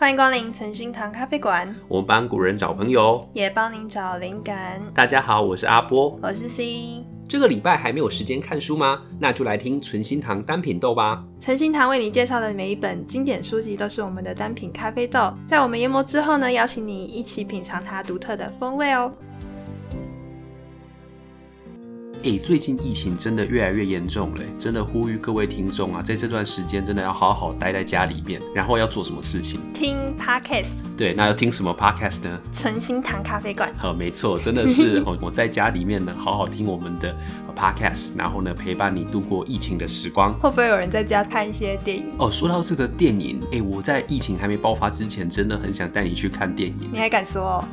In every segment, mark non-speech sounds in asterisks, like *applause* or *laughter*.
欢迎光临诚心堂咖啡馆。我们帮古人找朋友，也帮您找灵感。大家好，我是阿波，我是 C。这个礼拜还没有时间看书吗？那就来听存心堂单品豆吧。诚心堂为你介绍的每一本经典书籍都是我们的单品咖啡豆，在我们研磨之后呢，邀请你一起品尝它独特的风味哦。哎，最近疫情真的越来越严重了，真的呼吁各位听众啊，在这段时间真的要好好待在家里面，然后要做什么事情？听 podcast。对，那要听什么 podcast 呢？存心堂咖啡馆。好，没错，真的是 *laughs* 我在家里面呢，好好听我们的 podcast，然后呢，陪伴你度过疫情的时光。会不会有人在家看一些电影？哦，说到这个电影，哎，我在疫情还没爆发之前，真的很想带你去看电影。你还敢说哦？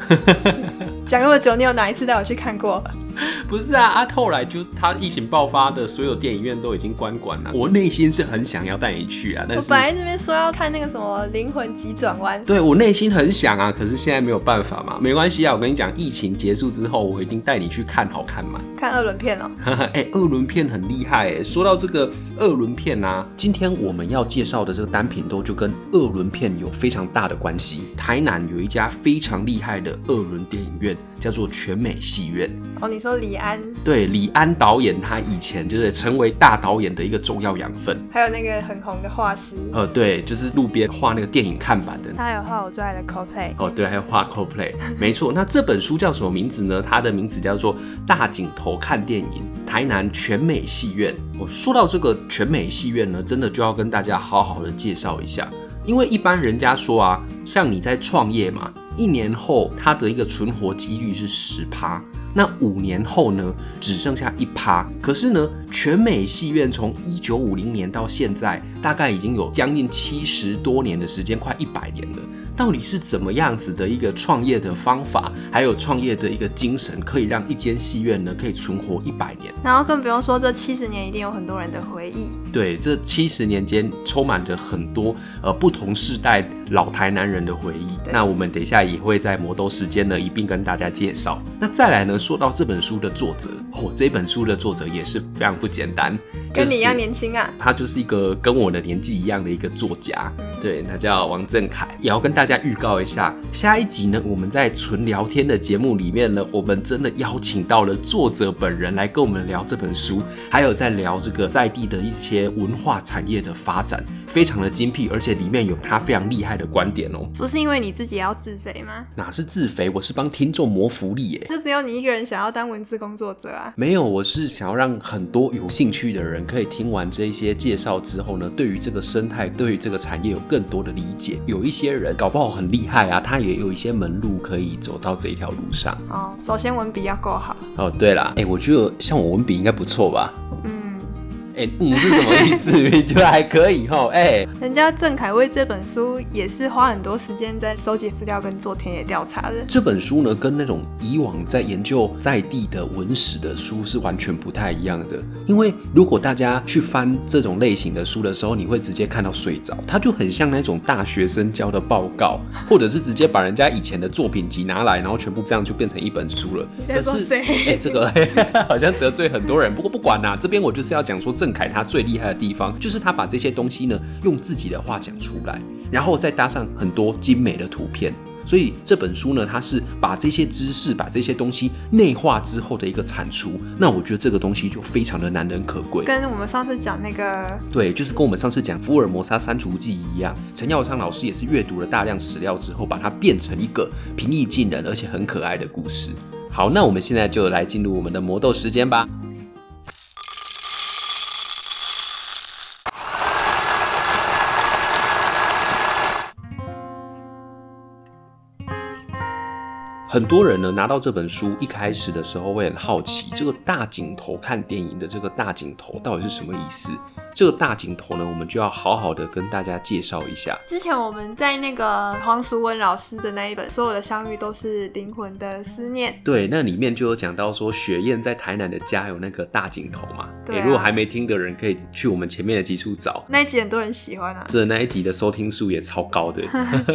*laughs* 讲那么久，你有哪一次带我去看过？*laughs* 不是啊，啊，后来就他疫情爆发的所有电影院都已经关馆了。我内心是很想要带你去啊，但是我本来这边说要看那个什么《灵魂急转弯》，对，我内心很想啊，可是现在没有办法嘛。没关系啊，我跟你讲，疫情结束之后，我一定带你去看好看嘛。看二轮片哦。*laughs* *laughs* 哎、欸，二轮片很厉害哎。说到这个二轮片啊，今天我们要介绍的这个单品都就跟二轮片有非常大的关系。台南有一家非常厉害的二轮电影院，叫做全美戏院。哦，你说李安？对，李安导演他以前就是成为大导演的一个重要养分。还有那个很红的画师。呃，对，就是路边画那个电影看板的。他还有画我最爱的 Coldplay。哦，对，还有画 Coldplay。没错，那这本书叫什么名字呢？它的名字叫做《大井头看电影》，台南全美戏院。我说到这个全美戏院呢，真的就要跟大家好好的介绍一下。因为一般人家说啊，像你在创业嘛，一年后它的一个存活几率是十趴，那五年后呢，只剩下一趴。可是呢，全美戏院从一九五零年到现在，大概已经有将近七十多年的时间，快一百年了。到底是怎么样子的一个创业的方法，还有创业的一个精神，可以让一间戏院呢可以存活一百年？然后更不用说这七十年一定有很多人的回忆。对，这七十年间充满着很多呃不同世代老台南人的回忆。那我们等一下也会在磨豆时间呢一并跟大家介绍。那再来呢，说到这本书的作者，哦，这本书的作者也是非常不简单，跟你一样年轻啊。他就是一个跟我的年纪一样的一个作家，对，他叫王振凯，也要跟大家预告一下，下一集呢，我们在纯聊天的节目里面呢，我们真的邀请到了作者本人来跟我们聊这本书，还有在聊这个在地的一些文化产业的发展，非常的精辟，而且里面有他非常厉害的观点哦。不是因为你自己要自肥吗？哪是自肥，我是帮听众谋福利耶。就只有你一个人想要当文字工作者啊？没有，我是想要让很多有兴趣的人可以听完这些介绍之后呢，对于这个生态，对于这个产业有更多的理解。有一些人搞不好很。厉害啊，他也有一些门路可以走到这一条路上。哦，首先文笔要够好。哦，对啦，哎、欸，我觉得像我文笔应该不错吧？嗯。哎、欸，嗯是什么意思？*laughs* 你觉得还可以哈？哎、欸，人家郑恺为这本书也是花很多时间在收集资料跟做田野调查的。这本书呢，跟那种以往在研究在地的文史的书是完全不太一样的。因为如果大家去翻这种类型的书的时候，你会直接看到睡着，它就很像那种大学生交的报告，*laughs* 或者是直接把人家以前的作品集拿来，然后全部这样就变成一本书了。*laughs* 你在说谁？哎、欸，这个好像得罪很多人。不过不管啦、啊，这边我就是要讲说这。郑恺他最厉害的地方，就是他把这些东西呢，用自己的话讲出来，然后再搭上很多精美的图片，所以这本书呢，它是把这些知识、把这些东西内化之后的一个产出。那我觉得这个东西就非常的难能可贵。跟我们上次讲那个，对，就是跟我们上次讲福尔摩沙删除记一样，陈耀昌老师也是阅读了大量史料之后，把它变成一个平易近人而且很可爱的故事。好，那我们现在就来进入我们的魔豆时间吧。很多人呢拿到这本书，一开始的时候会很好奇，这个大镜头看电影的这个大镜头到底是什么意思？这个大井头呢，我们就要好好的跟大家介绍一下。之前我们在那个黄淑文老师的那一本《所有的相遇都是灵魂的思念》，对，那里面就有讲到说雪燕在台南的家有那个大井头嘛。对、啊欸。如果还没听的人，可以去我们前面的集数找。那一集很多人喜欢啊。这那一集的收听数也超高的。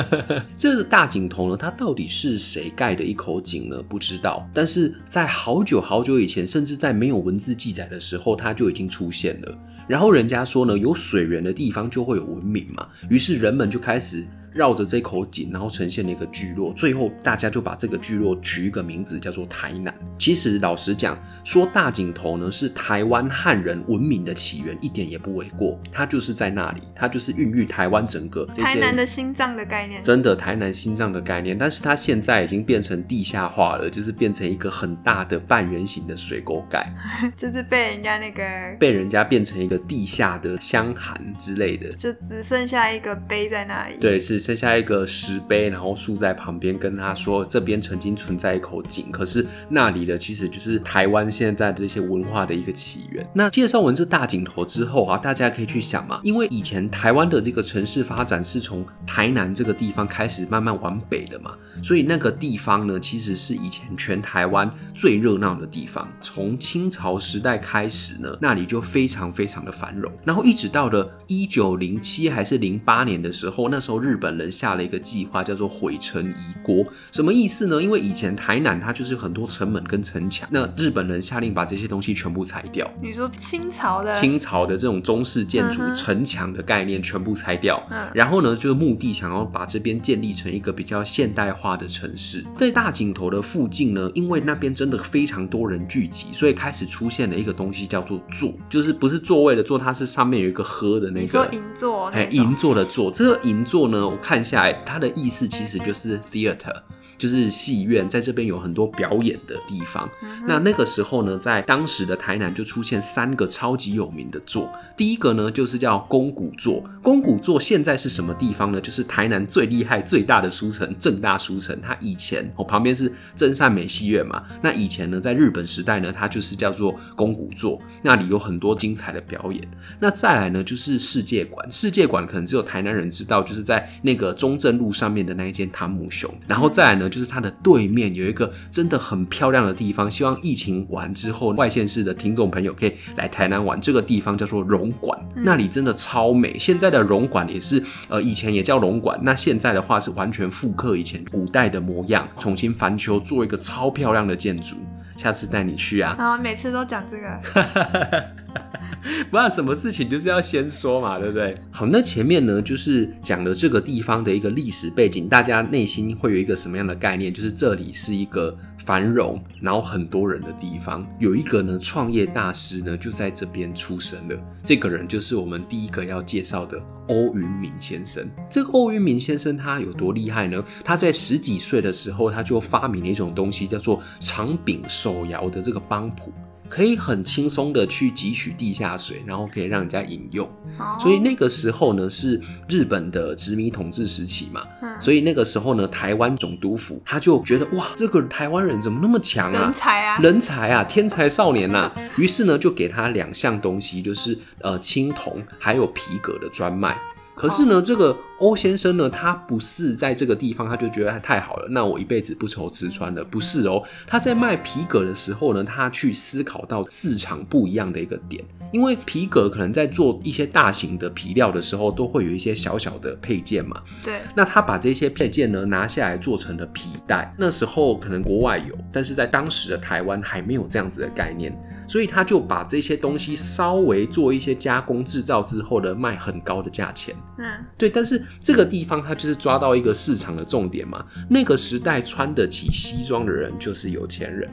*laughs* 这个大井头呢，它到底是谁盖的一口井呢？不知道。但是在好久好久以前，甚至在没有文字记载的时候，它就已经出现了。然后人家说呢，有水源的地方就会有文明嘛，于是人们就开始绕着这口井，然后呈现了一个聚落。最后大家就把这个聚落取一个名字，叫做台南。其实老实讲，说大井头呢是台湾汉人文明的起源，一点也不为过。它就是在那里，它就是孕育台湾整个台南的心脏的概念。真的台南心脏的概念，但是它现在已经变成地下化了，就是变成一个很大的半圆形的水沟盖，*laughs* 就是被人家那个被人家变成一个地下的箱涵之类的，就只剩下一个碑在那里。对，是剩下一个石碑，然后竖在旁边，跟他说这边曾经存在一口井，可是那里的其实就是台湾现在这些文化的一个起源。那介绍完这大井头之后啊，大家可以去想嘛，因为以前台湾的这个城市发展是从台南这个地方开始慢慢往北的嘛，所以那个地方呢，其实是以前全台湾最热闹的地方。从清朝时代开始呢，那里就非常非常的繁荣，然后一直到了一九零七还是零八年的时候，那时候日本人下了一个计划，叫做毁城移国。什么意思呢？因为以前台南它就是很多城门跟城墙，那日本人下令把这些东西全部拆掉。你说清朝的清朝的这种中式建筑城墙的概念全部拆掉，嗯，然后呢，就是目的想要把这边建立成一个比较现代化的城市。在大井头的附近呢，因为那边真的非常多人聚集，所以开始出现了一个东西叫做座，就是不是座位的座，它是上面有一个喝的那个。你说银座？哎，银座的座，这个银座呢，我看下来，它的意思其实就是 theater。就是戏院，在这边有很多表演的地方。嗯、那那个时候呢，在当时的台南就出现三个超级有名的座。第一个呢，就是叫宫古座。宫古座现在是什么地方呢？就是台南最厉害、最大的书城正大书城。它以前哦，旁边是真善美戏院嘛。那以前呢，在日本时代呢，它就是叫做宫古座。那里有很多精彩的表演。那再来呢，就是世界馆。世界馆可能只有台南人知道，就是在那个中正路上面的那一间汤姆熊。然后再来呢。就是它的对面有一个真的很漂亮的地方，希望疫情完之后，外县市的听众朋友可以来台南玩。这个地方叫做荣馆，那里真的超美。现在的荣馆也是，呃，以前也叫荣馆，那现在的话是完全复刻以前古代的模样，重新翻修，做一个超漂亮的建筑。下次带你去啊！啊，每次都讲这个。*laughs* 不然什么事情就是要先说嘛，对不对？好，那前面呢，就是讲了这个地方的一个历史背景，大家内心会有一个什么样的概念？就是这里是一个繁荣，然后很多人的地方。有一个呢，创业大师呢，就在这边出生了。这个人就是我们第一个要介绍的欧云敏先生。这个欧云敏先生他有多厉害呢？他在十几岁的时候，他就发明了一种东西，叫做长柄手摇的这个帮浦。可以很轻松的去汲取地下水，然后可以让人家饮用。所以那个时候呢，是日本的殖民统治时期嘛。所以那个时候呢，台湾总督府他就觉得哇，这个台湾人怎么那么强啊？人才啊，人才啊，天才少年呐、啊。*laughs* 于是呢，就给他两项东西，就是呃青铜还有皮革的专卖。可是呢，这个欧先生呢，他不是在这个地方，他就觉得太好了，那我一辈子不愁吃穿了。不是哦，他在卖皮革的时候呢，他去思考到市场不一样的一个点。因为皮革可能在做一些大型的皮料的时候，都会有一些小小的配件嘛。对。那他把这些配件呢拿下来做成了皮带。那时候可能国外有，但是在当时的台湾还没有这样子的概念，所以他就把这些东西稍微做一些加工制造之后呢，卖很高的价钱。嗯，对。但是这个地方他就是抓到一个市场的重点嘛。那个时代穿得起西装的人就是有钱人。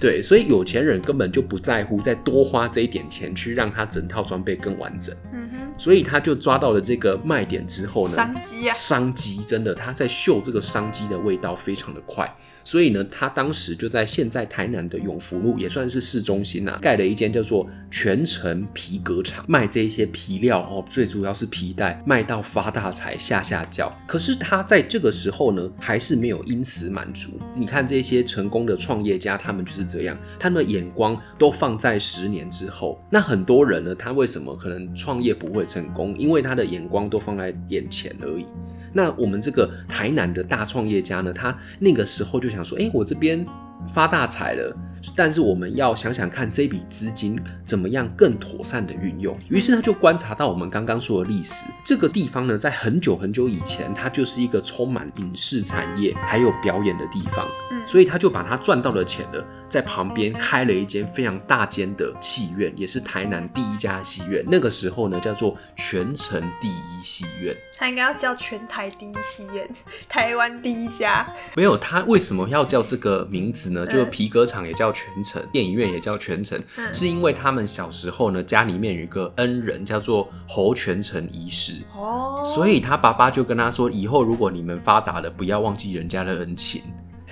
对，所以有钱人根本就不在乎再多花这一点钱去让他整套装备更完整。嗯哼，所以他就抓到了这个卖点之后呢，商机啊，商机真的，他在嗅这个商机的味道非常的快。所以呢，他当时就在现在台南的永福路，也算是市中心啊，盖了一间叫做全城皮革厂，卖这些皮料哦，最主要是皮带，卖到发大财，下下叫。可是他在这个时候呢，还是没有因此满足。你看这些成功的创业家，他们就是这样，他们的眼光都放在十年之后。那很多人呢，他为什么可能创业不会成功？因为他的眼光都放在眼前而已。那我们这个台南的大创业家呢，他那个时候就想说，哎，我这边发大财了，但是我们要想想看这笔资金怎么样更妥善的运用。于是他就观察到我们刚刚说的历史，这个地方呢，在很久很久以前，它就是一个充满影视产业还有表演的地方。嗯，所以他就把他赚到的钱呢，在旁边开了一间非常大间的戏院，也是台南第一家戏院。那个时候呢，叫做全城第一戏院。他应该要叫全台第一戏院，*laughs* 台湾第一家。没有，他为什么要叫这个名字呢？就是皮革厂也叫全城，电影院也叫全城，嗯，是因为他们小时候呢，家里面有一个恩人叫做侯全城医师哦，所以他爸爸就跟他说，以后如果你们发达了，不要忘记人家的恩情。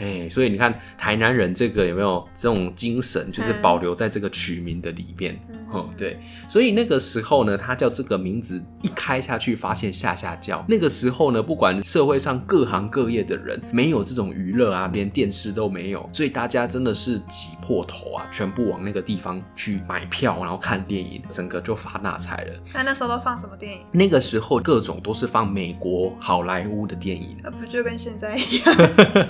哎，所以你看台南人这个有没有这种精神，就是保留在这个取名的里面。嗯哦，对，所以那个时候呢，他叫这个名字一开下去，发现下下叫。那个时候呢，不管社会上各行各业的人，没有这种娱乐啊，连电视都没有，所以大家真的是挤破头啊，全部往那个地方去买票，然后看电影，整个就发大财了。那那时候都放什么电影？那个时候各种都是放美国好莱坞的电影，那不就跟现在一样？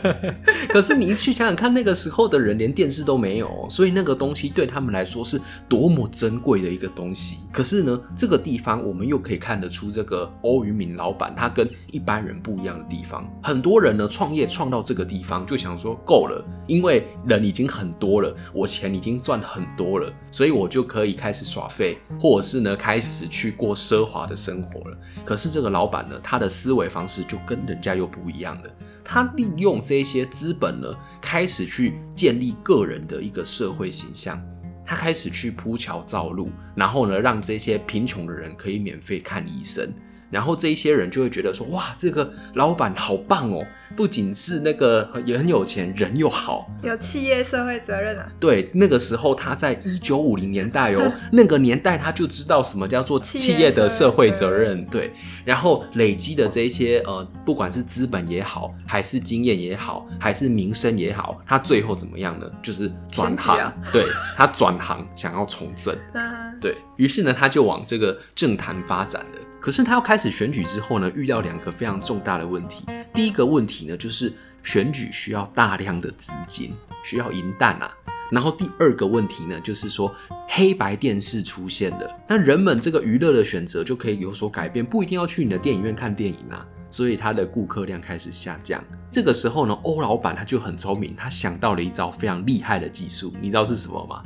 *laughs* 可是你去想想看，那个时候的人连电视都没有，所以那个东西对他们来说是多么珍。贵的一个东西，可是呢，这个地方我们又可以看得出这个欧云敏老板他跟一般人不一样的地方。很多人呢创业创到这个地方就想说够了，因为人已经很多了，我钱已经赚很多了，所以我就可以开始耍废，或者是呢开始去过奢华的生活了。可是这个老板呢，他的思维方式就跟人家又不一样了，他利用这些资本呢，开始去建立个人的一个社会形象。他开始去铺桥造路，然后呢，让这些贫穷的人可以免费看医生。然后这一些人就会觉得说，哇，这个老板好棒哦！不仅是那个也很有钱，人又好，有企业社会责任啊。对，那个时候他在一九五零年代哦，*laughs* 那个年代他就知道什么叫做企业的社会责任。对，然后累积的这些呃，不管是资本也好，还是经验也好，还是名声也好，他最后怎么样呢？就是转行，啊、*laughs* 对，他转行想要从政，*laughs* 对，于是呢，他就往这个政坛发展了。可是他要开始选举之后呢，遇到两个非常重大的问题。第一个问题呢，就是选举需要大量的资金，需要银弹啊。然后第二个问题呢，就是说黑白电视出现了，那人们这个娱乐的选择就可以有所改变，不一定要去你的电影院看电影啊。所以他的顾客量开始下降。这个时候呢，欧老板他就很聪明，他想到了一招非常厉害的技术，你知道是什么吗？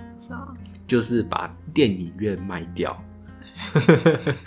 就是把电影院卖掉。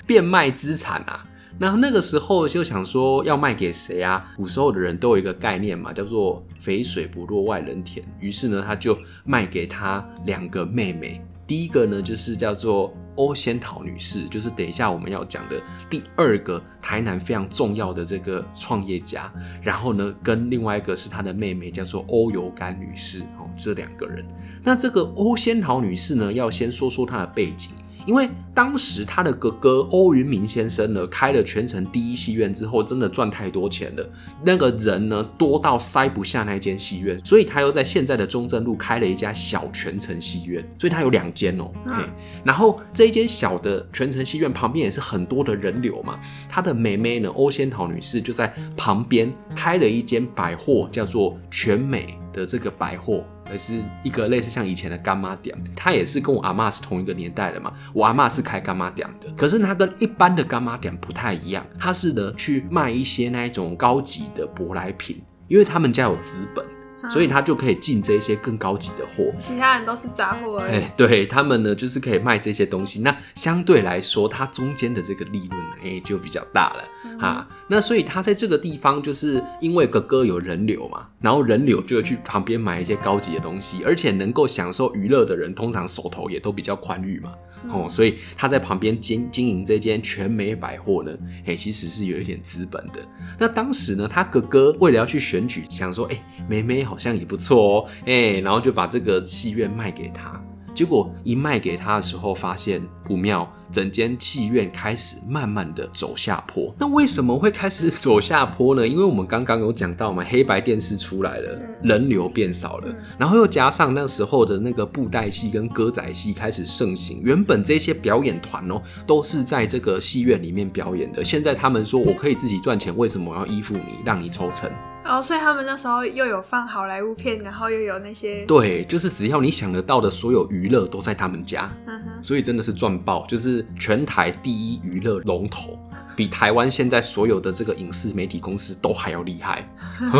变卖资产啊！那那个时候就想说要卖给谁啊？古时候的人都有一个概念嘛，叫做“肥水不落外人田”。于是呢，他就卖给他两个妹妹。第一个呢，就是叫做欧仙桃女士，就是等一下我们要讲的第二个台南非常重要的这个创业家。然后呢，跟另外一个是他的妹妹，叫做欧油甘女士。哦，这两个人。那这个欧仙桃女士呢，要先说说她的背景。因为当时他的哥哥欧云明先生呢，开了全城第一戏院之后，真的赚太多钱了，那个人呢多到塞不下那间戏院，所以他又在现在的中正路开了一家小全城戏院，所以他有两间哦。嗯、然后这一间小的全城戏院旁边也是很多的人流嘛，他的妹妹呢欧仙桃女士就在旁边开了一间百货，叫做全美的这个百货。而是一个类似像以前的干妈店，他也是跟我阿嬷是同一个年代的嘛。我阿嬷是开干妈店的，可是他跟一般的干妈店不太一样，他是呢去卖一些那一种高级的舶来品，因为他们家有资本。所以他就可以进这些更高级的货，其他人都是杂货而已。哎，对他们呢，就是可以卖这些东西。那相对来说，它中间的这个利润呢，哎，就比较大了哈、嗯。那所以他在这个地方，就是因为哥哥有人流嘛，然后人流就会去旁边买一些高级的东西，而且能够享受娱乐的人，通常手头也都比较宽裕嘛。哦，所以他在旁边经经营这间全美百货呢，哎，其实是有一点资本的。那当时呢，他哥哥为了要去选举，想说，哎，妹妹好好像也不错哦，哎，然后就把这个戏院卖给他。结果一卖给他的时候，发现不妙，整间戏院开始慢慢的走下坡。那为什么会开始走下坡呢？因为我们刚刚有讲到嘛，黑白电视出来了，人流变少了，然后又加上那时候的那个布袋戏跟歌仔戏开始盛行。原本这些表演团哦，都是在这个戏院里面表演的，现在他们说我可以自己赚钱，为什么我要依附你，让你抽成？哦，所以他们那时候又有放好莱坞片，然后又有那些对，就是只要你想得到的所有娱乐都在他们家，嗯，所以真的是赚爆，就是全台第一娱乐龙头。比台湾现在所有的这个影视媒体公司都还要厉害，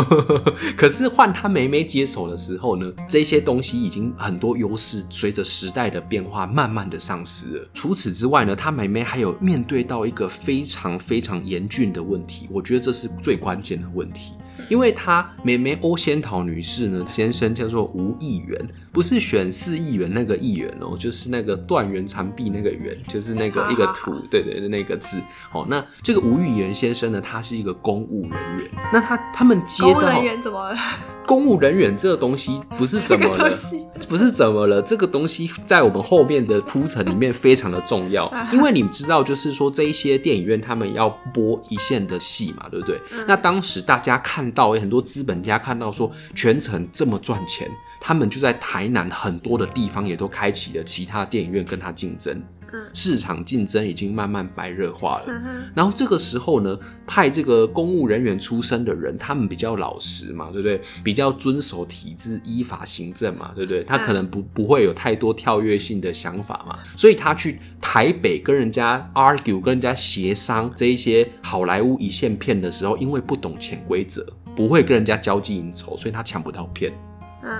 *laughs* 可是换他妹妹接手的时候呢，这些东西已经很多优势随着时代的变化慢慢的丧失了。除此之外呢，他妹妹还有面对到一个非常非常严峻的问题，我觉得这是最关键的问题。因为他妹妹欧仙桃女士呢，先生叫做吴议员，不是选四议员那个议员哦，就是那个断垣残壁那个垣，就是那个一个土，对对的那个字。哦，那这个吴议员先生呢，他是一个公务人员。那他他们接到公务人员怎么了？公务人员这个东西不是怎么了，不是怎么了，这个东西在我们后面的铺陈里面非常的重要，因为你们知道，就是说这一些电影院他们要播一线的戏嘛，对不对？那当时大家看到很多资本家看到说全程这么赚钱，他们就在台南很多的地方也都开启了其他电影院跟他竞争。市场竞争已经慢慢白热化了，然后这个时候呢，派这个公务人员出身的人，他们比较老实嘛，对不对？比较遵守体制、依法行政嘛，对不对？他可能不不会有太多跳跃性的想法嘛，所以他去台北跟人家 argue、跟人家协商这一些好莱坞一线片的时候，因为不懂潜规则，不会跟人家交际应酬，所以他抢不到片。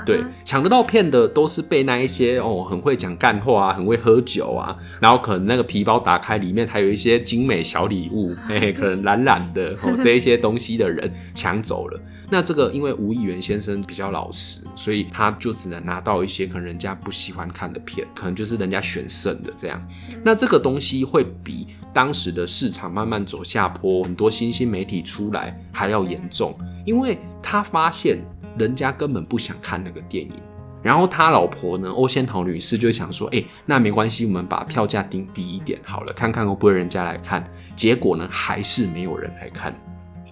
对，抢得到片的都是被那一些哦，很会讲干话啊，很会喝酒啊，然后可能那个皮包打开里面还有一些精美小礼物，嘿 *laughs* 嘿，可能懒懒的哦，*laughs* 这一些东西的人抢走了。那这个因为吴议员先生比较老实，所以他就只能拿到一些可能人家不喜欢看的片，可能就是人家选剩的这样。那这个东西会比当时的市场慢慢走下坡，很多新兴媒体出来还要严重，因为他发现。人家根本不想看那个电影，然后他老婆呢，欧仙桃女士就想说：“哎、那没关系，我们把票价定低一点好了，看看会不会人家来看。”结果呢，还是没有人来看。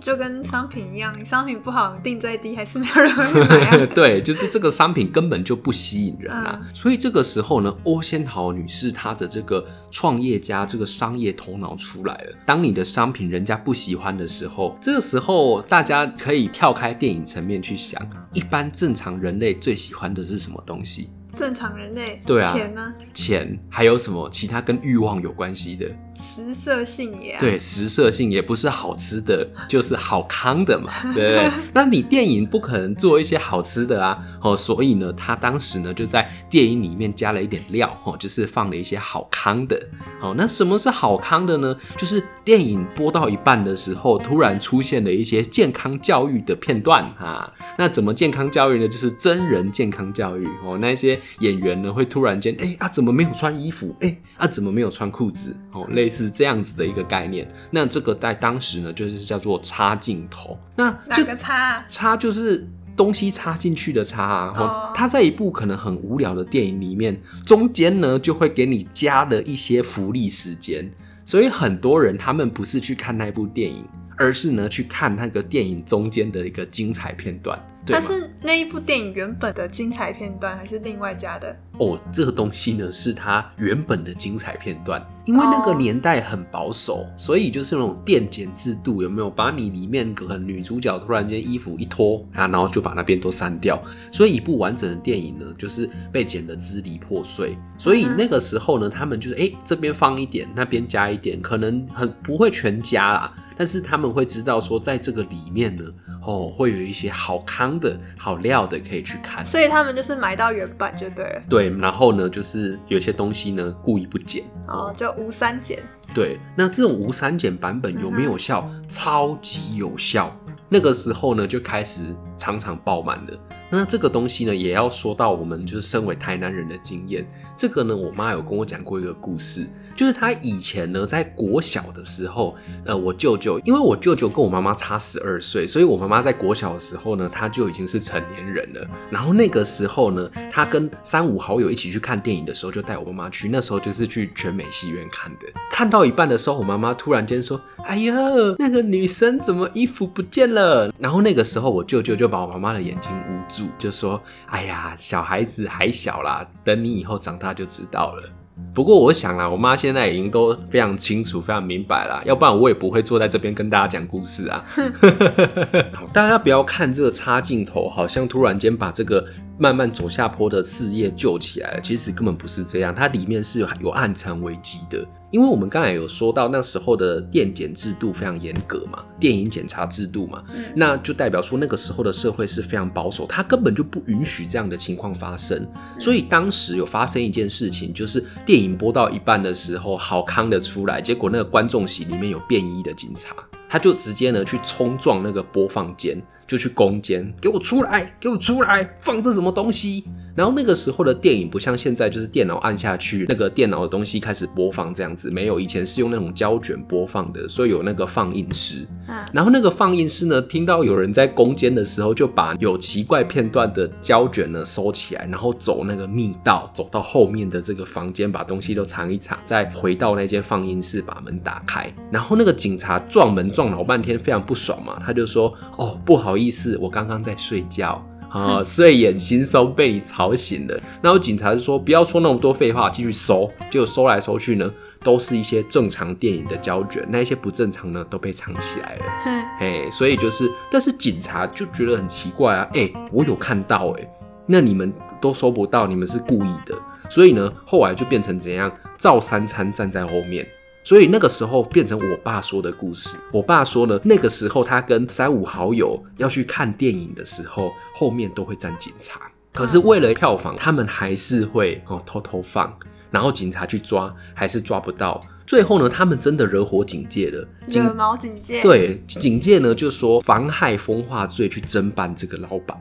就跟商品一样，你商品不好，定再低还是没有人会买啊。*laughs* 对，就是这个商品根本就不吸引人啊。嗯、所以这个时候呢，欧仙桃女士她的这个创业家这个商业头脑出来了。当你的商品人家不喜欢的时候，这个时候大家可以跳开电影层面去想，一般正常人类最喜欢的是什么东西？正常人类，对啊，钱呢？钱还有什么其他跟欲望有关系的？食色性也、啊、对，食色性也不是好吃的，*laughs* 就是好康的嘛，对不对？*laughs* 那你电影不可能做一些好吃的啊，哦，所以呢，他当时呢就在电影里面加了一点料，哦，就是放了一些好康的。哦，那什么是好康的呢？就是电影播到一半的时候，突然出现了一些健康教育的片段啊。那怎么健康教育呢？就是真人健康教育哦。那些演员呢会突然间，哎啊，怎么没有穿衣服？哎啊，怎么没有穿裤子？哦，类似这样子的一个概念，那这个在当时呢，就是叫做插镜头。那哪个插？插就是东西插进去的插啊。哦，它在一部可能很无聊的电影里面，中间呢就会给你加了一些福利时间，所以很多人他们不是去看那部电影，而是呢去看那个电影中间的一个精彩片段。它是那一部电影原本的精彩片段，还是另外加的？哦，这个东西呢是它原本的精彩片段，因为那个年代很保守，哦、所以就是那种电剪制度，有没有？把你里面可能女主角突然间衣服一脱啊，然后就把那边都删掉，所以一部完整的电影呢，就是被剪得支离破碎。所以那个时候呢，他们就是哎、欸，这边放一点，那边加一点，可能很不会全加啦，但是他们会知道说，在这个里面呢。哦，会有一些好康的好料的可以去看，所以他们就是买到原版就对了。对，然后呢，就是有些东西呢故意不剪，哦，就无删减。对，那这种无删减版本有没有效？嗯、超级有效。那个时候呢，就开始常常爆满了。那这个东西呢，也要说到我们就是身为台南人的经验。这个呢，我妈有跟我讲过一个故事。就是他以前呢，在国小的时候，呃，我舅舅，因为我舅舅跟我妈妈差十二岁，所以我妈妈在国小的时候呢，他就已经是成年人了。然后那个时候呢，他跟三五好友一起去看电影的时候，就带我妈妈去。那时候就是去全美戏院看的。看到一半的时候，我妈妈突然间说：“哎呀，那个女生怎么衣服不见了？”然后那个时候，我舅舅就把我妈妈的眼睛捂住，就说：“哎呀，小孩子还小啦，等你以后长大就知道了。”不过我想啊，我妈现在已经都非常清楚、非常明白了，要不然我也不会坐在这边跟大家讲故事啊。*laughs* *laughs* 好，大家不要看这个插镜头，好像突然间把这个慢慢走下坡的事业救起来了，其实根本不是这样，它里面是有有暗藏危机的。因为我们刚才有说到那时候的电检制度非常严格嘛，电影检查制度嘛，嗯，那就代表说那个时候的社会是非常保守，它根本就不允许这样的情况发生。所以当时有发生一件事情，就是电影播到一半的时候，好康的出来，结果那个观众席里面有便衣的警察，他就直接呢去冲撞那个播放间，就去攻坚，给我出来，给我出来，放这什么东西？然后那个时候的电影不像现在，就是电脑按下去，那个电脑的东西开始播放这样子，没有，以前是用那种胶卷播放的，所以有那个放映师。然后那个放映师呢，听到有人在攻坚的时候，就把有奇怪片段的胶卷呢收起来，然后走那个密道，走到后面的这个房间，把东西都藏一藏，再回到那间放映室，把门打开。然后那个警察撞门撞老半天，非常不爽嘛，他就说：“哦，不好意思，我刚刚在睡觉。”啊、哦，睡眼惺忪被你吵醒了。然后警察就说：“不要说那么多废话，继续搜。”结果搜来搜去呢，都是一些正常电影的胶卷，那一些不正常呢都被藏起来了。*laughs* 嘿，所以就是，但是警察就觉得很奇怪啊。哎，我有看到哎，那你们都搜不到，你们是故意的。所以呢，后来就变成怎样？赵三餐站在后面。所以那个时候变成我爸说的故事。我爸说呢，那个时候他跟三五好友要去看电影的时候，后面都会站警察。可是为了票房，他们还是会哦偷偷放，然后警察去抓，还是抓不到。最后呢，他们真的惹火警戒了。惹毛警界。对，警戒呢就说妨害风化罪去侦办这个老板。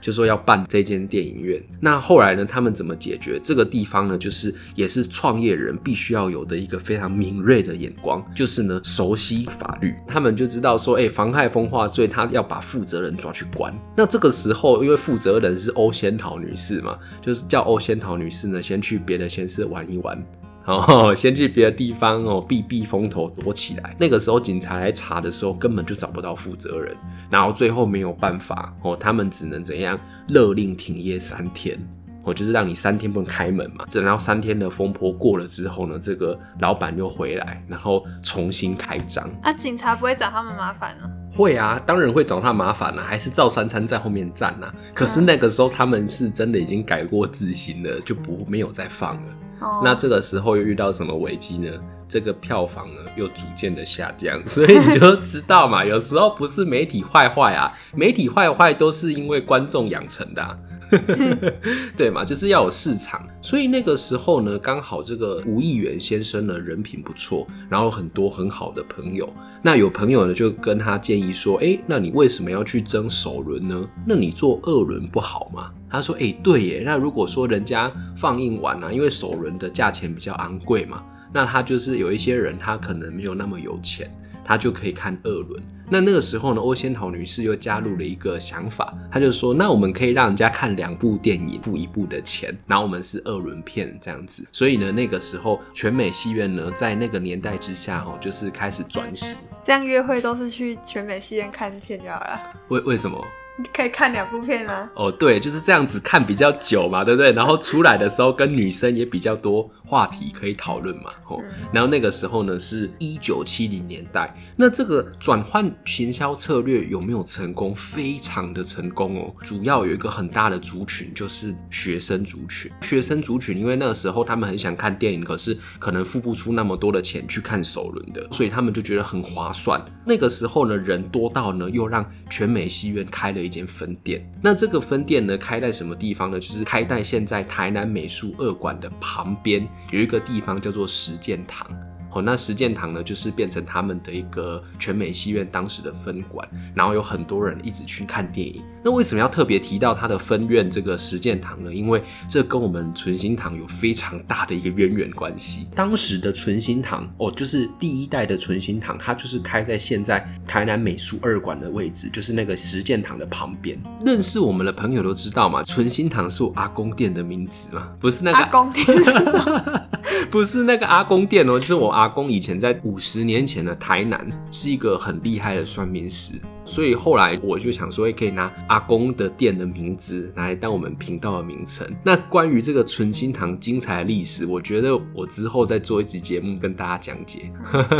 就说要办这间电影院，那后来呢？他们怎么解决这个地方呢？就是也是创业人必须要有的一个非常敏锐的眼光，就是呢熟悉法律，他们就知道说，哎、妨害风化罪，他要把负责人抓去关。那这个时候，因为负责人是欧仙桃女士嘛，就是叫欧仙桃女士呢，先去别的县市玩一玩。哦，先去别的地方哦，避避风头，躲起来。那个时候警察来查的时候，根本就找不到负责人，然后最后没有办法哦，他们只能怎样勒令停业三天，哦，就是让你三天不能开门嘛。等到三天的风波过了之后呢，这个老板又回来，然后重新开张。啊，警察不会找他们麻烦呢？会啊，当然会找他麻烦了，还是赵三餐在后面站呐。可是那个时候他们是真的已经改过自新了，就不没有再放了。那这个时候又遇到什么危机呢？这个票房呢又逐渐的下降，*laughs* 所以你就知道嘛，有时候不是媒体坏坏啊，媒体坏坏都是因为观众养成的。*laughs* 对嘛，就是要有市场，所以那个时候呢，刚好这个吴议员先生呢人品不错，然后很多很好的朋友，那有朋友呢就跟他建议说，哎，那你为什么要去争首轮呢？那你做二轮不好吗？他说，哎，对耶，那如果说人家放映完啊，因为首轮的价钱比较昂贵嘛，那他就是有一些人他可能没有那么有钱。他就可以看二轮。那那个时候呢，欧仙桃女士又加入了一个想法，她就说：“那我们可以让人家看两部电影，付一部的钱，然后我们是二轮片这样子。”所以呢，那个时候全美戏院呢，在那个年代之下哦，就是开始转型。这样约会都是去全美戏院看片就好了。为为什么？你可以看两部片啊！哦，对，就是这样子看比较久嘛，对不对？然后出来的时候跟女生也比较多话题可以讨论嘛，哦。然后那个时候呢是一九七零年代，那这个转换行销策略有没有成功？非常的成功哦。主要有一个很大的族群就是学生族群，学生族群因为那个时候他们很想看电影，可是可能付不出那么多的钱去看首轮的，所以他们就觉得很划算。那个时候呢人多到呢又让全美戏院开了。一间分店，那这个分店呢，开在什么地方呢？就是开在现在台南美术二馆的旁边，有一个地方叫做实践堂。哦，那实践堂呢，就是变成他们的一个全美戏院当时的分馆，然后有很多人一直去看电影。那为什么要特别提到他的分院这个实践堂呢？因为这跟我们存心堂有非常大的一个渊源关系。当时的存心堂，哦，就是第一代的存心堂，它就是开在现在台南美术二馆的位置，就是那个实践堂的旁边。认识我们的朋友都知道嘛，存心堂是我阿公店的名字嘛，不是那个阿公店，*laughs* 不是那个阿公店哦，就是我阿。阿公以前在五十年前的台南是一个很厉害的算命师。所以后来我就想说，也可以拿阿公的店的名字来当我们频道的名称。那关于这个纯心堂精彩的历史，我觉得我之后再做一集节目跟大家讲解。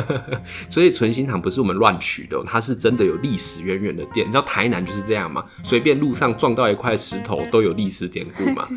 *laughs* 所以纯心堂不是我们乱取的，它是真的有历史渊源的店。你知道台南就是这样嘛？随便路上撞到一块石头都有历史典故嘛。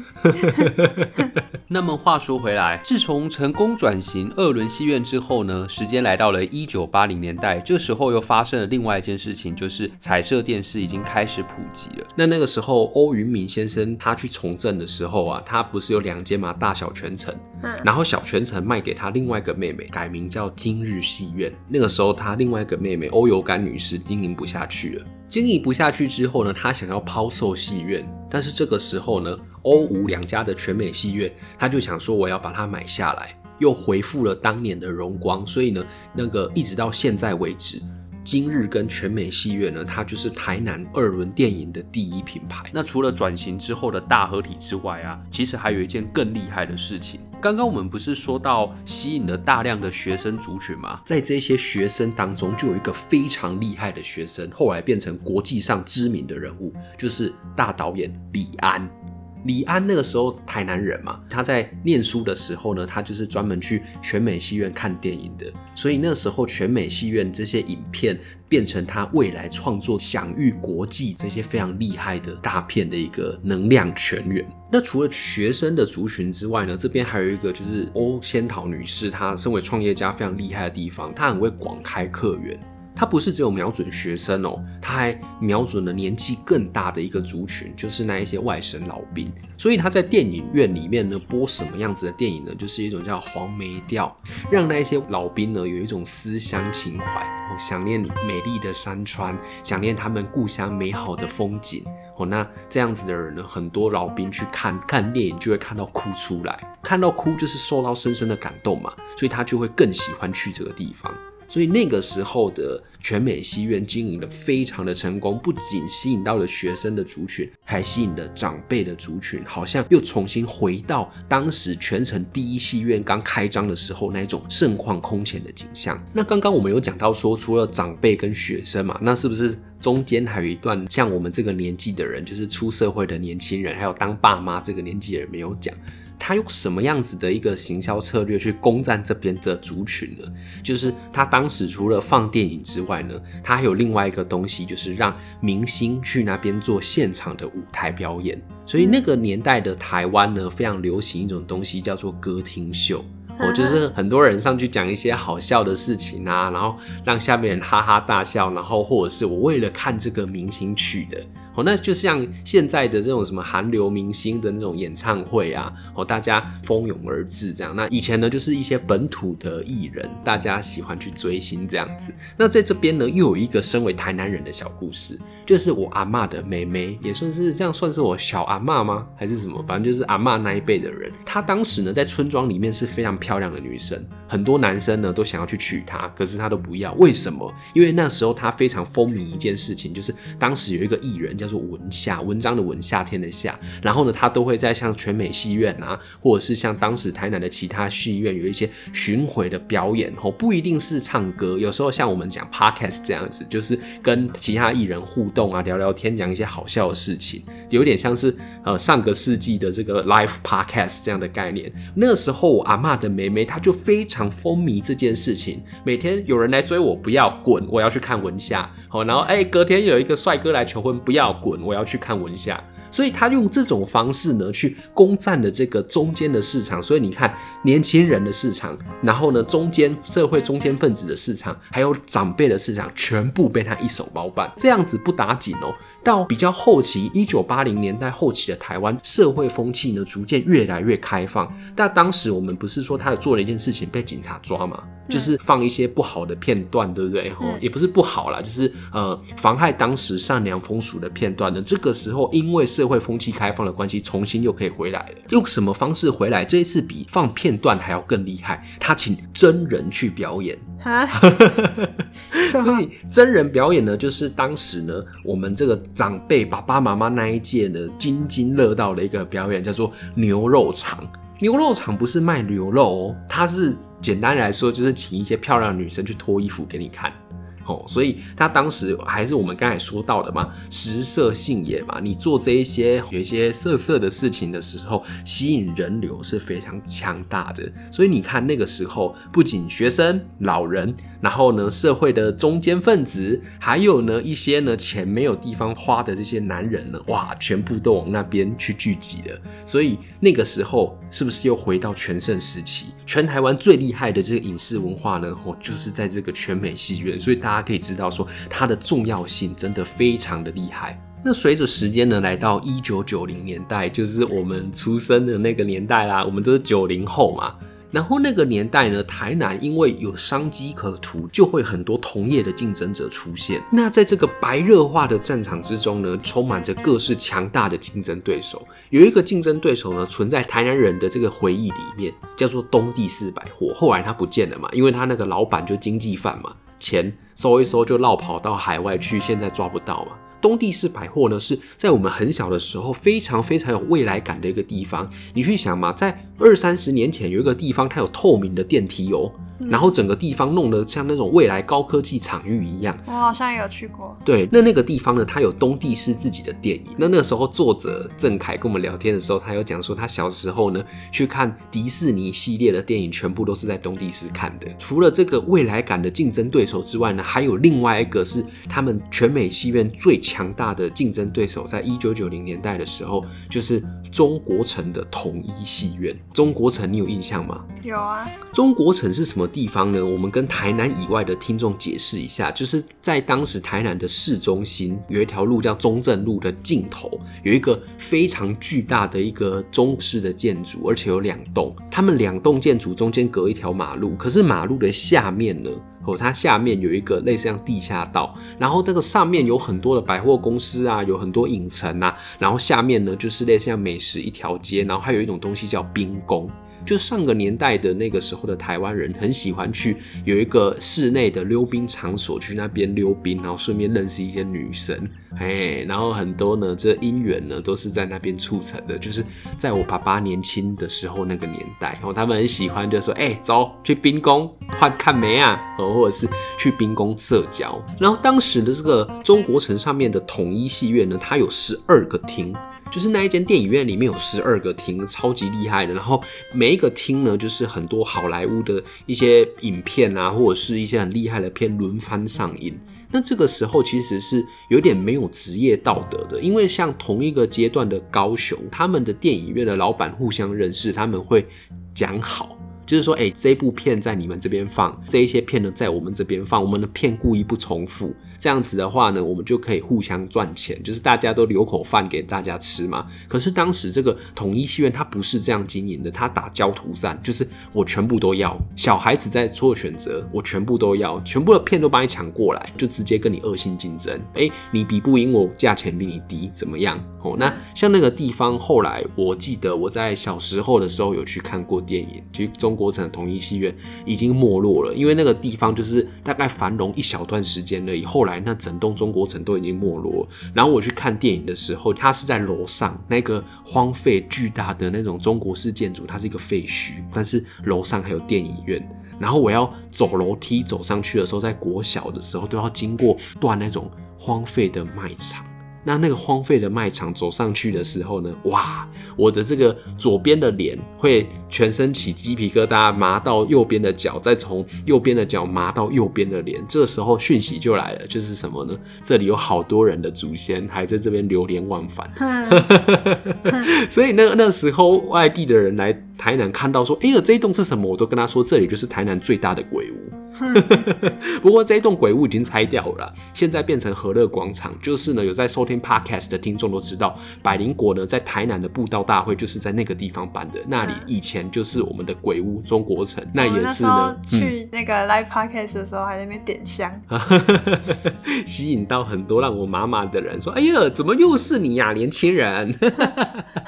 *laughs* 那么话说回来，自从成功转型二轮戏院之后呢，时间来到了一九八零年代，这时候又发生了另外一件事情，就是彩色电视已经开始普及了。那那个时候，欧云敏先生他去从政的时候啊，他不是有两间嘛，大小全城，然后小全城卖给他另外一个妹妹，改名叫今日戏院。那个时候，他另外一个妹妹欧尤干女士经营不下去了。经营不下去之后呢，他想要抛售戏院，但是这个时候呢，欧吴两家的全美戏院，他就想说我要把它买下来，又回复了当年的荣光，所以呢，那个一直到现在为止。今日跟全美戏院呢，它就是台南二轮电影的第一品牌。那除了转型之后的大合体之外啊，其实还有一件更厉害的事情。刚刚我们不是说到吸引了大量的学生族群吗？在这些学生当中，就有一个非常厉害的学生，后来变成国际上知名的人物，就是大导演李安。李安那个时候台南人嘛，他在念书的时候呢，他就是专门去全美戏院看电影的，所以那时候全美戏院这些影片变成他未来创作享誉国际这些非常厉害的大片的一个能量泉源。那除了学生的族群之外呢，这边还有一个就是欧仙桃女士，她身为创业家非常厉害的地方，她很会广开客源。他不是只有瞄准学生哦，他还瞄准了年纪更大的一个族群，就是那一些外省老兵。所以他在电影院里面呢，播什么样子的电影呢？就是一种叫黄梅调，让那一些老兵呢有一种思乡情怀，哦想念美丽的山川，想念他们故乡美好的风景。哦，那这样子的人呢，很多老兵去看看电影就会看到哭出来，看到哭就是受到深深的感动嘛，所以他就会更喜欢去这个地方。所以那个时候的全美戏院经营的非常的成功，不仅吸引到了学生的族群，还吸引了长辈的族群，好像又重新回到当时全城第一戏院刚开张的时候那种盛况空前的景象。那刚刚我们有讲到说，除了长辈跟学生嘛，那是不是中间还有一段像我们这个年纪的人，就是出社会的年轻人，还有当爸妈这个年纪的人没有讲？他用什么样子的一个行销策略去攻占这边的族群呢？就是他当时除了放电影之外呢，他还有另外一个东西，就是让明星去那边做现场的舞台表演。所以那个年代的台湾呢，非常流行一种东西，叫做歌厅秀。我就是很多人上去讲一些好笑的事情啊，然后让下面人哈哈大笑，然后或者是我为了看这个明星去的。哦，那就像现在的这种什么韩流明星的那种演唱会啊，哦，大家蜂拥而至这样。那以前呢，就是一些本土的艺人，大家喜欢去追星这样子。那在这边呢，又有一个身为台南人的小故事，就是我阿嬷的妹妹，也算是这样，算是我小阿嬷吗？还是什么？反正就是阿嬷那一辈的人。她当时呢，在村庄里面是非常漂亮的女生，很多男生呢都想要去娶她，可是她都不要。为什么？因为那时候她非常风靡一件事情，就是当时有一个艺人叫。叫做文夏，文章的文，夏天的夏。然后呢，他都会在像全美戏院啊，或者是像当时台南的其他戏院有一些巡回的表演哦，不一定是唱歌，有时候像我们讲 podcast 这样子，就是跟其他艺人互动啊，聊聊天，讲一些好笑的事情，有点像是呃上个世纪的这个 live podcast 这样的概念。那时候我阿嬷的妹妹，她就非常风靡这件事情，每天有人来追我，不要滚，我要去看文夏。好，然后哎，隔天有一个帅哥来求婚，不要。滚！我要去看文夏，所以他用这种方式呢，去攻占了这个中间的市场。所以你看，年轻人的市场，然后呢，中间社会中间分子的市场，还有长辈的市场，全部被他一手包办。这样子不打紧哦。到比较后期，一九八零年代后期的台湾社会风气呢，逐渐越来越开放。但当时我们不是说他做了一件事情被警察抓吗？就是放一些不好的片段，对不对？哈、嗯，也不是不好啦，就是呃，妨害当时善良风俗的片段呢。这个时候，因为社会风气开放的关系，重新又可以回来了。用什么方式回来？这一次比放片段还要更厉害，他请真人去表演啊。*laughs* 所以真人表演呢，就是当时呢，我们这个长辈爸爸妈妈那一届呢，津津乐道的一个表演，叫做牛肉场。牛肉厂不是卖牛肉哦，它是简单来说就是请一些漂亮女生去脱衣服给你看。哦，所以他当时还是我们刚才说到的嘛，食色性也嘛，你做这一些有一些色色的事情的时候，吸引人流是非常强大的。所以你看那个时候，不仅学生、老人，然后呢，社会的中间分子，还有呢一些呢钱没有地方花的这些男人呢，哇，全部都往那边去聚集了。所以那个时候是不是又回到全盛时期？全台湾最厉害的这个影视文化呢，哦，就是在这个全美戏院。所以大家可以知道说，它的重要性真的非常的厉害。那随着时间呢，来到一九九零年代，就是我们出生的那个年代啦，我们都是九零后嘛。然后那个年代呢，台南因为有商机可图，就会很多同业的竞争者出现。那在这个白热化的战场之中呢，充满着各式强大的竞争对手。有一个竞争对手呢，存在台南人的这个回忆里面，叫做东帝士百货。后来他不见了嘛，因为他那个老板就经济犯嘛，钱收一收就落跑到海外去，现在抓不到嘛。东帝市百货呢，是在我们很小的时候非常非常有未来感的一个地方。你去想嘛，在二三十年前，有一个地方它有透明的电梯哦。然后整个地方弄得像那种未来高科技场域一样，我好像有去过。对，那那个地方呢，它有东帝市自己的电影。那那个时候作者郑凯跟我们聊天的时候，他有讲说他小时候呢去看迪士尼系列的电影，全部都是在东帝市看的。除了这个未来感的竞争对手之外呢，还有另外一个是他们全美戏院最强大的竞争对手，在一九九零年代的时候，就是中国城的统一戏院。中国城你有印象吗？有啊。中国城是什么？地方呢？我们跟台南以外的听众解释一下，就是在当时台南的市中心有一条路叫中正路的尽头，有一个非常巨大的一个中式的建筑，而且有两栋。他们两栋建筑中间隔一条马路，可是马路的下面呢，哦，它下面有一个类似像地下道，然后这个上面有很多的百货公司啊，有很多影城啊，然后下面呢就是类似像美食一条街，然后还有一种东西叫冰宫。就上个年代的那个时候的台湾人很喜欢去有一个室内的溜冰场所，去那边溜冰，然后顺便认识一些女生，哎，然后很多呢，这姻缘呢都是在那边促成的。就是在我爸爸年轻的时候那个年代，然后他们很喜欢就说，哎，走去冰宫换看梅啊，或者是去冰宫社交。然后当时的这个中国城上面的统一戏院呢，它有十二个厅。就是那一间电影院里面有十二个厅，超级厉害的。然后每一个厅呢，就是很多好莱坞的一些影片啊，或者是一些很厉害的片轮番上映。那这个时候其实是有点没有职业道德的，因为像同一个阶段的高雄，他们的电影院的老板互相认识，他们会讲好。就是说，哎、这部片在你们这边放，这一些片呢在我们这边放，我们的片故意不重复，这样子的话呢，我们就可以互相赚钱，就是大家都留口饭给大家吃嘛。可是当时这个统一戏院它不是这样经营的，它打焦土战，就是我全部都要，小孩子在做选择，我全部都要，全部的片都帮你抢过来，就直接跟你恶性竞争。哎、你比不赢我，价钱比你低，怎么样？哦，那像那个地方，后来我记得我在小时候的时候有去看过电影，就中。国城统一戏院已经没落了，因为那个地方就是大概繁荣一小段时间而已。后来那整栋中国城都已经没落。然后我去看电影的时候，它是在楼上那个荒废巨大的那种中国式建筑，它是一个废墟，但是楼上还有电影院。然后我要走楼梯走上去的时候，在国小的时候都要经过断那种荒废的卖场。那那个荒废的卖场走上去的时候呢，哇，我的这个左边的脸会全身起鸡皮疙瘩，麻到右边的脚，再从右边的脚麻到右边的脸。这时候讯息就来了，就是什么呢？这里有好多人的祖先还在这边流连忘返。*laughs* 所以那那时候外地的人来台南看到说，哎呀，这一栋是什么？我都跟他说，这里就是台南最大的鬼屋。*laughs* 不过这一栋鬼屋已经拆掉了，现在变成和乐广场。就是呢，有在收听 Podcast 的听众都知道，百灵果呢在台南的布道大会就是在那个地方办的。那里以前就是我们的鬼屋中国城，那也是呢。去那个 Live Podcast 的时候还在那边点香，*laughs* 吸引到很多让我妈妈的人说：“哎呀，怎么又是你呀，年轻人？”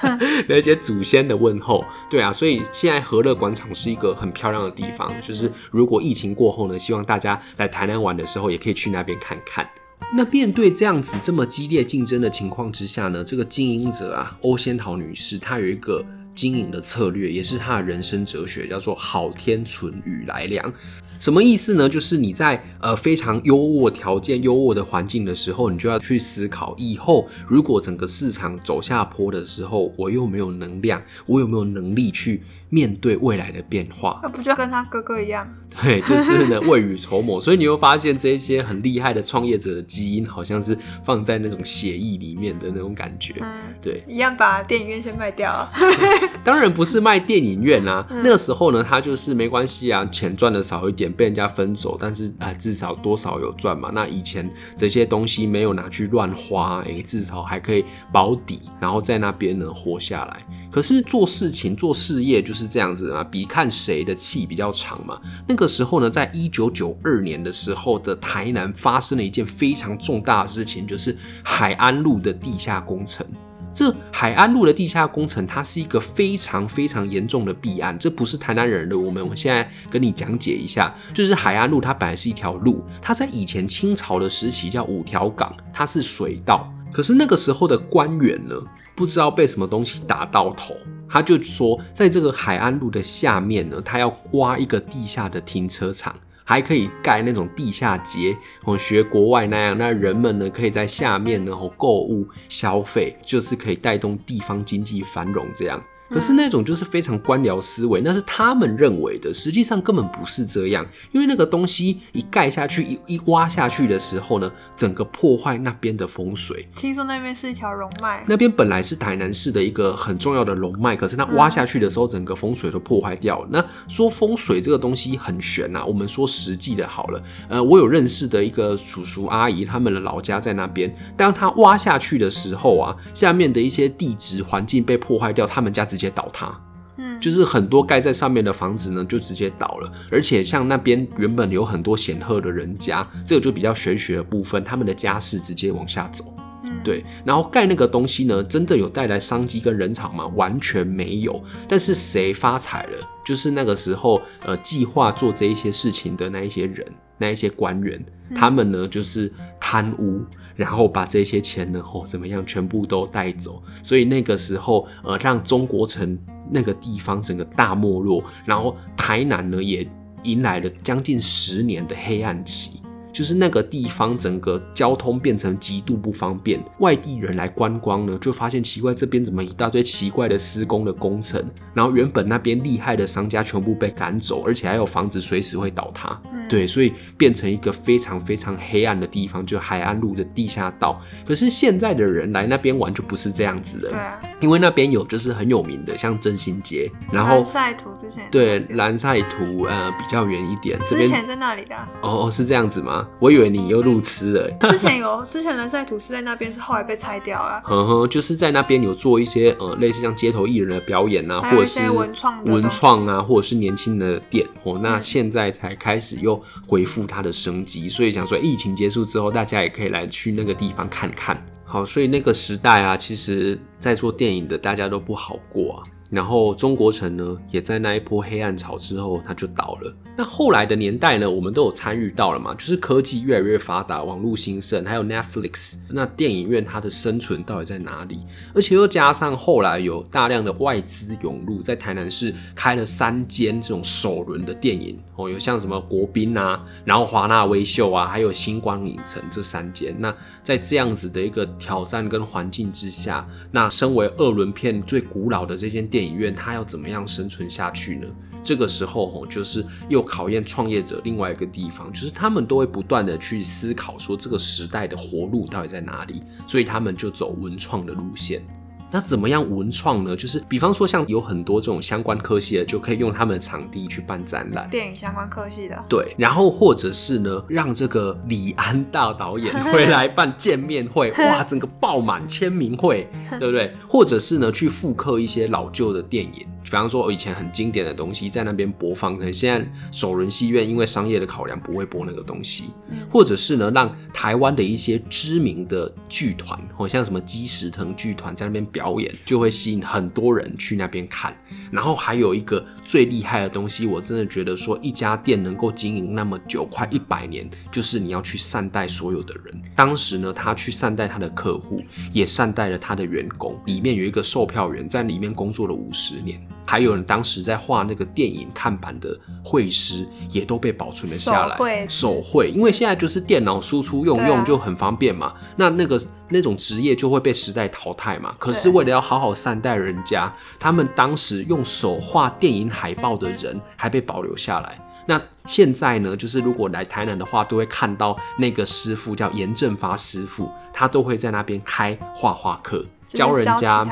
*laughs* 那些祖先的问候。对啊，所以现在和乐广场是一个很漂亮的地方，就是如果疫情过后。后呢，希望大家来台南玩的时候，也可以去那边看看。那面对这样子这么激烈竞争的情况之下呢，这个经营者啊，欧仙桃女士，她有一个经营的策略，也是她的人生哲学，叫做“好天存雨来凉”。什么意思呢？就是你在呃非常优渥条件、优渥的环境的时候，你就要去思考，以后如果整个市场走下坡的时候，我又没有能量，我有没有能力去面对未来的变化？那不就跟他哥哥一样？*laughs* 对，就是呢，*laughs* 未雨绸缪。所以你会发现，这些很厉害的创业者的基因，好像是放在那种协议里面的那种感觉。嗯，对，一样把电影院先卖掉。*laughs* 当然不是卖电影院啊，嗯、那个时候呢，他就是没关系啊，钱赚的少一点，被人家分走，但是啊、呃，至少多少有赚嘛。那以前这些东西没有拿去乱花，哎、欸，至少还可以保底，然后在那边呢活下来。可是做事情、做事业就是是这样子嘛，比看谁的气比较长嘛。那个时候呢，在一九九二年的时候的台南发生了一件非常重大的事情，就是海安路的地下工程。这海安路的地下工程，它是一个非常非常严重的弊案。这不是台南人的我们，我现在跟你讲解一下，就是海安路它本来是一条路，它在以前清朝的时期叫五条港，它是水道。可是那个时候的官员呢，不知道被什么东西打到头，他就说，在这个海岸路的下面呢，他要挖一个地下的停车场。还可以盖那种地下街，哦，学国外那样，那人们呢可以在下面然后购物消费，就是可以带动地方经济繁荣这样。可是那种就是非常官僚思维，那是他们认为的，实际上根本不是这样。因为那个东西一盖下去，一一挖下去的时候呢，整个破坏那边的风水。听说那边是一条龙脉，那边本来是台南市的一个很重要的龙脉，可是它挖下去的时候，整个风水都破坏掉了。那说风水这个东西很玄啊，我们说实际的好了。呃，我有认识的一个叔叔阿姨，他们的老家在那边，当他挖下去的时候啊，下面的一些地质环境被破坏掉，他们家直接倒塌，嗯，就是很多盖在上面的房子呢，就直接倒了。而且像那边原本有很多显赫的人家，这个就比较玄学的部分，他们的家世直接往下走，嗯，对。然后盖那个东西呢，真的有带来商机跟人潮吗？完全没有。但是谁发财了？就是那个时候，呃，计划做这一些事情的那一些人，那一些官员，他们呢，就是贪污。然后把这些钱呢，哦，怎么样，全部都带走。所以那个时候，呃，让中国城那个地方整个大没落，然后台南呢也迎来了将近十年的黑暗期。就是那个地方整个交通变成极度不方便，外地人来观光呢，就发现奇怪，这边怎么一大堆奇怪的施工的工程，然后原本那边厉害的商家全部被赶走，而且还有房子随时会倒塌，嗯、对，所以变成一个非常非常黑暗的地方，就海岸路的地下道。可是现在的人来那边玩就不是这样子的，对啊，因为那边有就是很有名的，像振兴街，然后蓝晒图之前。对蓝赛图呃比较远一点，这边之前在那里的哦哦是这样子吗？我以为你又路痴了。之前有，*laughs* 之前蓝晒图是在那边，是后来被拆掉了。呵呵，就是在那边有做一些呃，类似像街头艺人的表演啊，或者是文创文创啊，或者是年轻的店哦。那现在才开始又恢复它的生机，所以想说疫情结束之后，大家也可以来去那个地方看看。好，所以那个时代啊，其实在做电影的大家都不好过啊。然后中国城呢，也在那一波黑暗潮之后，它就倒了。那后来的年代呢，我们都有参与到了嘛，就是科技越来越发达，网络兴盛，还有 Netflix，那电影院它的生存到底在哪里？而且又加上后来有大量的外资涌入，在台南市开了三间这种首轮的电影哦，有像什么国宾啊，然后华纳威秀啊，还有星光影城这三间。那在这样子的一个挑战跟环境之下，那身为二轮片最古老的这间电影院，它要怎么样生存下去呢？这个时候吼，就是又考验创业者另外一个地方，就是他们都会不断的去思考说这个时代的活路到底在哪里，所以他们就走文创的路线。那怎么样文创呢？就是比方说像有很多这种相关科系的，就可以用他们的场地去办展览。电影相关科系的。对，然后或者是呢，让这个李安大导演 *laughs* 回来办见面会，*laughs* 哇，整个爆满签名会，*laughs* 对不对？或者是呢，去复刻一些老旧的电影。比方说，以前很经典的东西在那边播放，可能现在首轮戏院因为商业的考量不会播那个东西，或者是呢，让台湾的一些知名的剧团，好像什么鸡石藤剧团在那边表表演，就会吸引很多人去那边看。然后还有一个最厉害的东西，我真的觉得说，一家店能够经营那么久，快一百年，就是你要去善待所有的人。当时呢，他去善待他的客户，也善待了他的员工。里面有一个售票员在里面工作了五十年。还有人当时在画那个电影看板的绘师，也都被保存了下来。手绘，手绘，因为现在就是电脑输出用用就很方便嘛。啊、那那个那种职业就会被时代淘汰嘛。可是为了要好好善待人家，他们当时用手画电影海报的人还被保留下来。那现在呢，就是如果来台南的话，都会看到那个师傅叫严正发师傅，他都会在那边开画画课，教人家。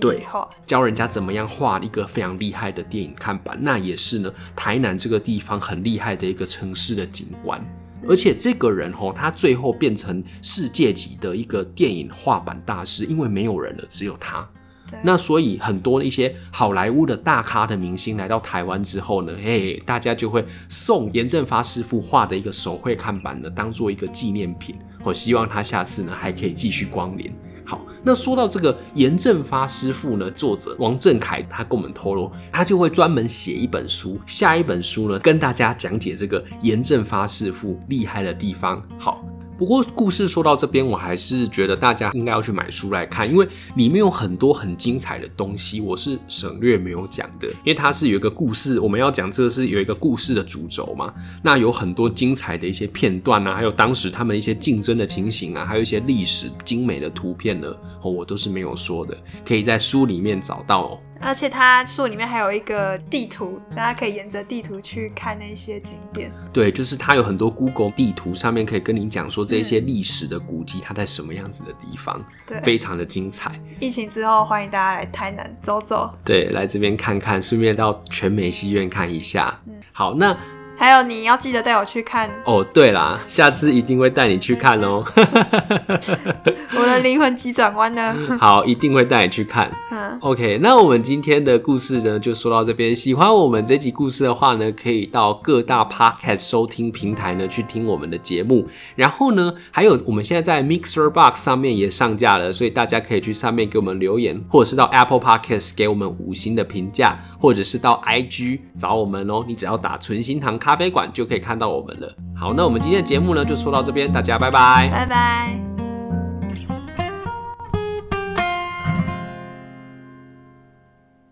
对，教人家怎么样画一个非常厉害的电影看板，那也是呢，台南这个地方很厉害的一个城市的景观。而且这个人吼，他最后变成世界级的一个电影画板大师，因为没有人了，只有他。那所以很多一些好莱坞的大咖的明星来到台湾之后呢，嘿，大家就会送严正发师傅画的一个手绘看板呢，当做一个纪念品。我希望他下次呢还可以继续光临。好，那说到这个严正发师傅呢，作者王正凯他跟我们透露，他就会专门写一本书，下一本书呢跟大家讲解这个严正发师傅厉害的地方。好。不过故事说到这边，我还是觉得大家应该要去买书来看，因为里面有很多很精彩的东西，我是省略没有讲的。因为它是有一个故事，我们要讲这个是有一个故事的主轴嘛。那有很多精彩的一些片段啊，还有当时他们一些竞争的情形啊，还有一些历史精美的图片呢，哦，我都是没有说的，可以在书里面找到。而且它树里面还有一个地图，大家可以沿着地图去看那些景点。对，就是它有很多 Google 地图，上面可以跟你讲说这些历史的古迹它在什么样子的地方，对，非常的精彩。疫情之后，欢迎大家来台南走走，对，来这边看看，顺便到全美戏院看一下。嗯，好，那。还有你要记得带我去看哦。对啦，下次一定会带你去看哦。*laughs* *laughs* 我的灵魂急转弯呢？好，一定会带你去看。嗯，OK，那我们今天的故事呢，就说到这边。喜欢我们这集故事的话呢，可以到各大 Podcast 收听平台呢去听我们的节目。然后呢，还有我们现在在 Mixer Box 上面也上架了，所以大家可以去上面给我们留言，或者是到 Apple Podcast 给我们五星的评价，或者是到 IG 找我们哦。你只要打纯心堂咖啡馆就可以看到我们了。好，那我们今天的节目呢，就说到这边，大家拜拜，拜拜。